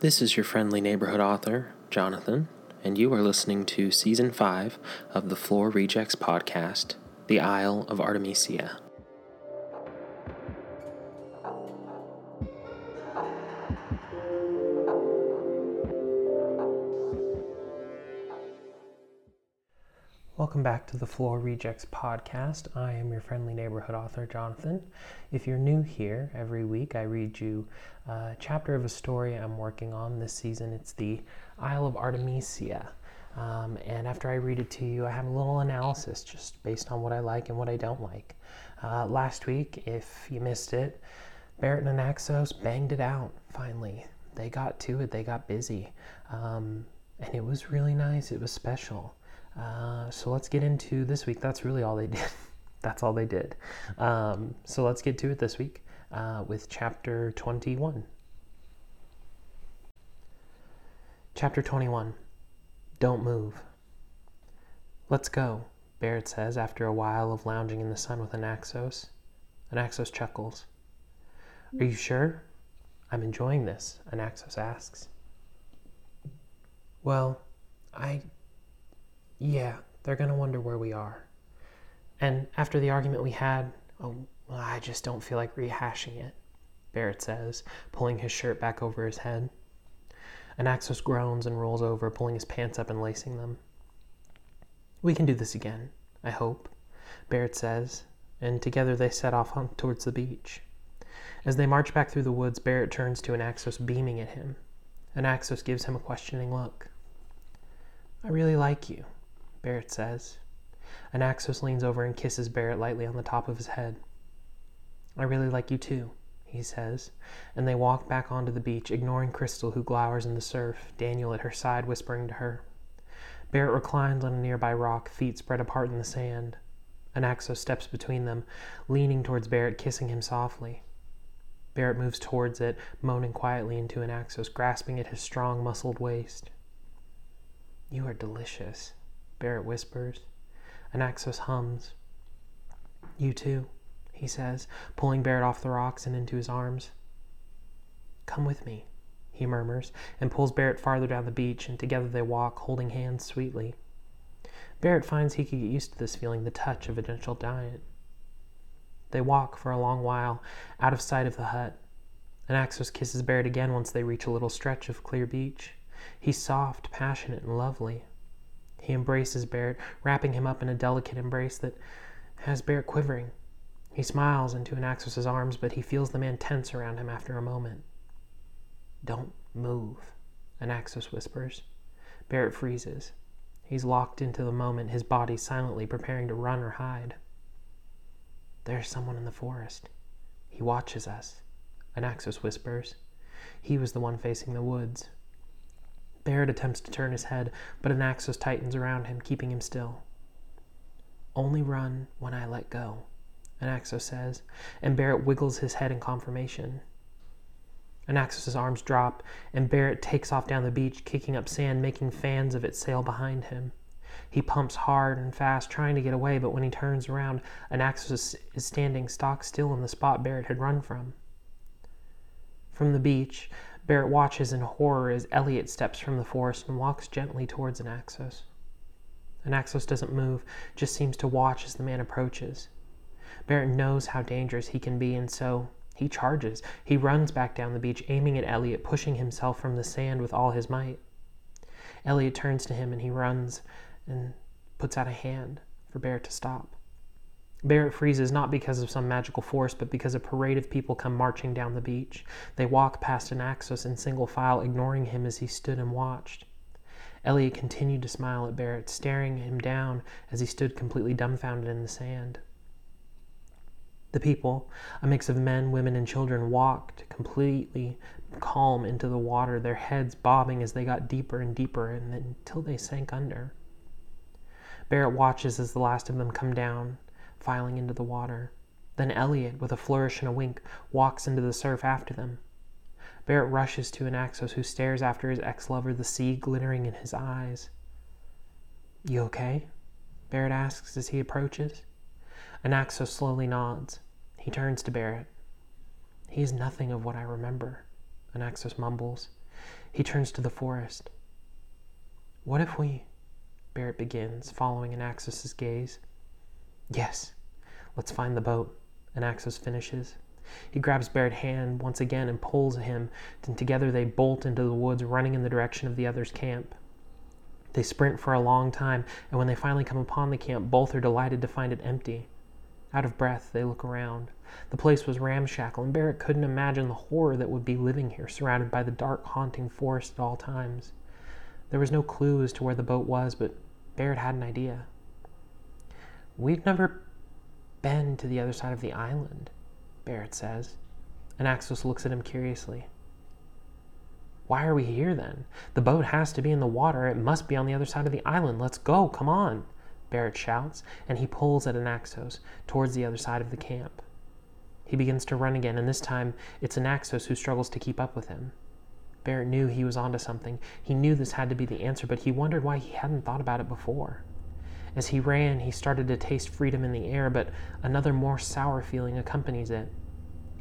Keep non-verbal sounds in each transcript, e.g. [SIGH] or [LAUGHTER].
This is your friendly neighborhood author, Jonathan, and you are listening to Season 5 of the Floor Rejects podcast, The Isle of Artemisia. Welcome back to the Floor Rejects podcast. I am your friendly neighborhood author, Jonathan. If you're new here, every week I read you a chapter of a story I'm working on. This season it's the Isle of Artemisia. Um, and after I read it to you, I have a little analysis just based on what I like and what I don't like. Uh, last week, if you missed it, Barrett and Anaxos banged it out finally. They got to it, they got busy. Um, and it was really nice, it was special. Uh, so let's get into this week. That's really all they did. [LAUGHS] That's all they did. Um, so let's get to it this week uh, with chapter 21. Chapter 21 Don't move. Let's go, Barrett says after a while of lounging in the sun with Anaxos. Anaxos chuckles. Are you sure? I'm enjoying this, Anaxos asks. Well, I yeah, they're going to wonder where we are. And after the argument we had, oh, well, I just don't feel like rehashing it, Barrett says, pulling his shirt back over his head. Anaxos groans and rolls over, pulling his pants up and lacing them. We can do this again, I hope, Barrett says, and together they set off towards the beach. As they march back through the woods, Barrett turns to Anaxos, beaming at him. Anaxos gives him a questioning look. I really like you, Barrett says. Anaxos leans over and kisses Barrett lightly on the top of his head. I really like you too, he says, and they walk back onto the beach, ignoring Crystal, who glowers in the surf, Daniel at her side whispering to her. Barrett reclines on a nearby rock, feet spread apart in the sand. Anaxos steps between them, leaning towards Barrett, kissing him softly. Barrett moves towards it, moaning quietly into Anaxos, grasping at his strong, muscled waist. You are delicious, Barrett whispers. Anaxos hums. You too, he says, pulling Barrett off the rocks and into his arms. Come with me, he murmurs, and pulls Barrett farther down the beach, and together they walk, holding hands sweetly. Barrett finds he could get used to this feeling, the touch of a gentle giant. They walk for a long while, out of sight of the hut. Anaxos kisses Barrett again once they reach a little stretch of clear beach. He's soft, passionate, and lovely. He embraces Barrett, wrapping him up in a delicate embrace that has Barrett quivering. He smiles into Anaxos' arms, but he feels the man tense around him after a moment. Don't move, Anaxos whispers. Barrett freezes. He's locked into the moment, his body silently preparing to run or hide. There's someone in the forest. He watches us, Anaxos whispers. He was the one facing the woods. Barrett attempts to turn his head, but Anaxos tightens around him, keeping him still. Only run when I let go, Anaxos says, and Barrett wiggles his head in confirmation. Anaxos' arms drop, and Barrett takes off down the beach, kicking up sand, making fans of it sail behind him. He pumps hard and fast, trying to get away, but when he turns around, Anaxos is standing stock still in the spot Barrett had run from. From the beach, Barrett watches in horror as Elliot steps from the forest and walks gently towards Anaxos. Anaxos doesn't move, just seems to watch as the man approaches. Barrett knows how dangerous he can be, and so he charges. He runs back down the beach, aiming at Elliot, pushing himself from the sand with all his might. Elliot turns to him and he runs and puts out a hand for Barrett to stop. Barrett freezes not because of some magical force, but because a parade of people come marching down the beach. They walk past Anaxos in single file, ignoring him as he stood and watched. Elliot continued to smile at Barrett, staring him down as he stood completely dumbfounded in the sand. The people, a mix of men, women, and children, walked completely calm into the water, their heads bobbing as they got deeper and deeper and until they sank under. Barrett watches as the last of them come down, filing into the water. Then Elliot, with a flourish and a wink, walks into the surf after them. Barrett rushes to Anaxos, who stares after his ex lover, the sea glittering in his eyes. You okay? Barrett asks as he approaches. Anaxos slowly nods. He turns to Barrett. He is nothing of what I remember, Anaxos mumbles. He turns to the forest. What if we. Barrett begins, following Anaxos's gaze. Yes, let's find the boat, Anaxos finishes. He grabs Barrett's hand once again and pulls him, and together they bolt into the woods, running in the direction of the other's camp. They sprint for a long time, and when they finally come upon the camp, both are delighted to find it empty. Out of breath, they look around. The place was ramshackle, and Barrett couldn't imagine the horror that would be living here, surrounded by the dark, haunting forest at all times. There was no clue as to where the boat was, but Barrett had an idea. We've never been to the other side of the island, Barrett says. and Anaxos looks at him curiously. Why are we here then? The boat has to be in the water. It must be on the other side of the island. Let's go, come on. Barrett shouts, and he pulls at Anaxos towards the other side of the camp. He begins to run again, and this time it's Anaxos who struggles to keep up with him. Barrett knew he was onto something. He knew this had to be the answer, but he wondered why he hadn't thought about it before. As he ran, he started to taste freedom in the air, but another more sour feeling accompanies it.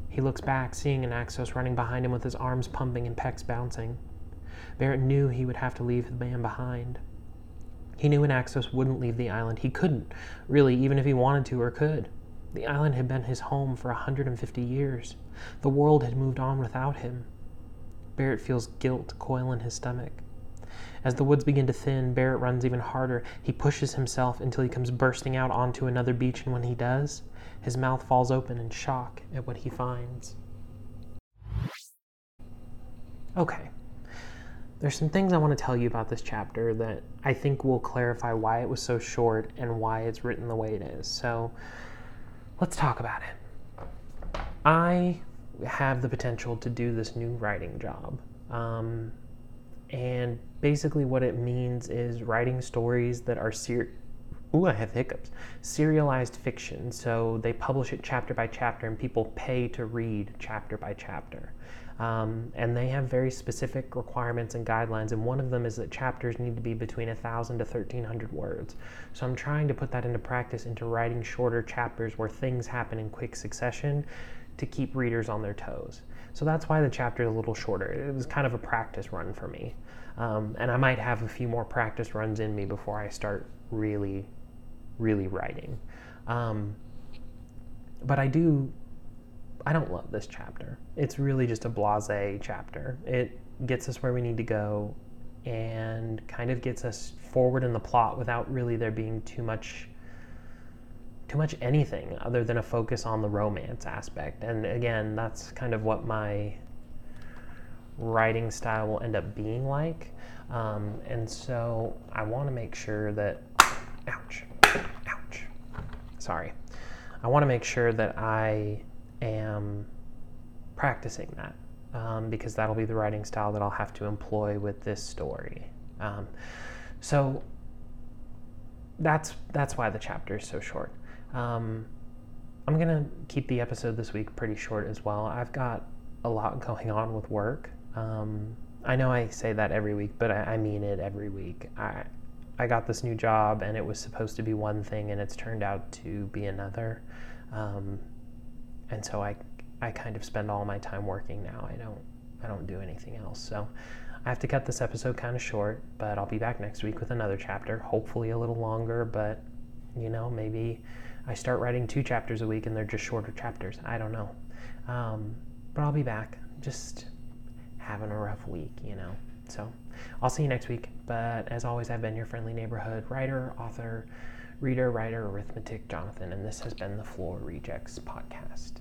He looks back, seeing Anaxos running behind him with his arms pumping and pecs bouncing. Barrett knew he would have to leave the man behind. He knew Anaxos wouldn't leave the island. He couldn't, really, even if he wanted to or could. The island had been his home for a 150 years. The world had moved on without him. Barrett feels guilt coil in his stomach. As the woods begin to thin, Barrett runs even harder. He pushes himself until he comes bursting out onto another beach, and when he does, his mouth falls open in shock at what he finds. Okay, there's some things I want to tell you about this chapter that I think will clarify why it was so short and why it's written the way it is. So let's talk about it. I have the potential to do this new writing job. Um, and basically, what it means is writing stories that are ser- Ooh, I have hiccups. Serialized fiction. So they publish it chapter by chapter, and people pay to read chapter by chapter. Um, and they have very specific requirements and guidelines. And one of them is that chapters need to be between 1,000 to 1,300 words. So I'm trying to put that into practice into writing shorter chapters where things happen in quick succession to keep readers on their toes. So that's why the chapter is a little shorter. It was kind of a practice run for me. Um, and I might have a few more practice runs in me before I start really, really writing. Um, but I do I don't love this chapter. It's really just a blase chapter. It gets us where we need to go and kind of gets us forward in the plot without really there being too much too much anything other than a focus on the romance aspect. And again, that's kind of what my writing style will end up being like. Um, and so I want to make sure that, ouch, ouch, sorry. I want to make sure that I am practicing that um, because that'll be the writing style that I'll have to employ with this story. Um, so that's that's why the chapter is so short. Um, I'm gonna keep the episode this week pretty short as well. I've got a lot going on with work. Um, I know I say that every week, but I, I mean it every week. I I got this new job and it was supposed to be one thing and it's turned out to be another. Um, and so I I kind of spend all my time working now. I don't I don't do anything else. So I have to cut this episode kind of short, but I'll be back next week with another chapter, hopefully a little longer, but you know, maybe I start writing two chapters a week and they're just shorter chapters. I don't know. Um, but I'll be back. Just having a rough week, you know. So I'll see you next week. But as always, I've been your friendly neighborhood writer, author, reader, writer, arithmetic, Jonathan, and this has been the Floor Rejects podcast.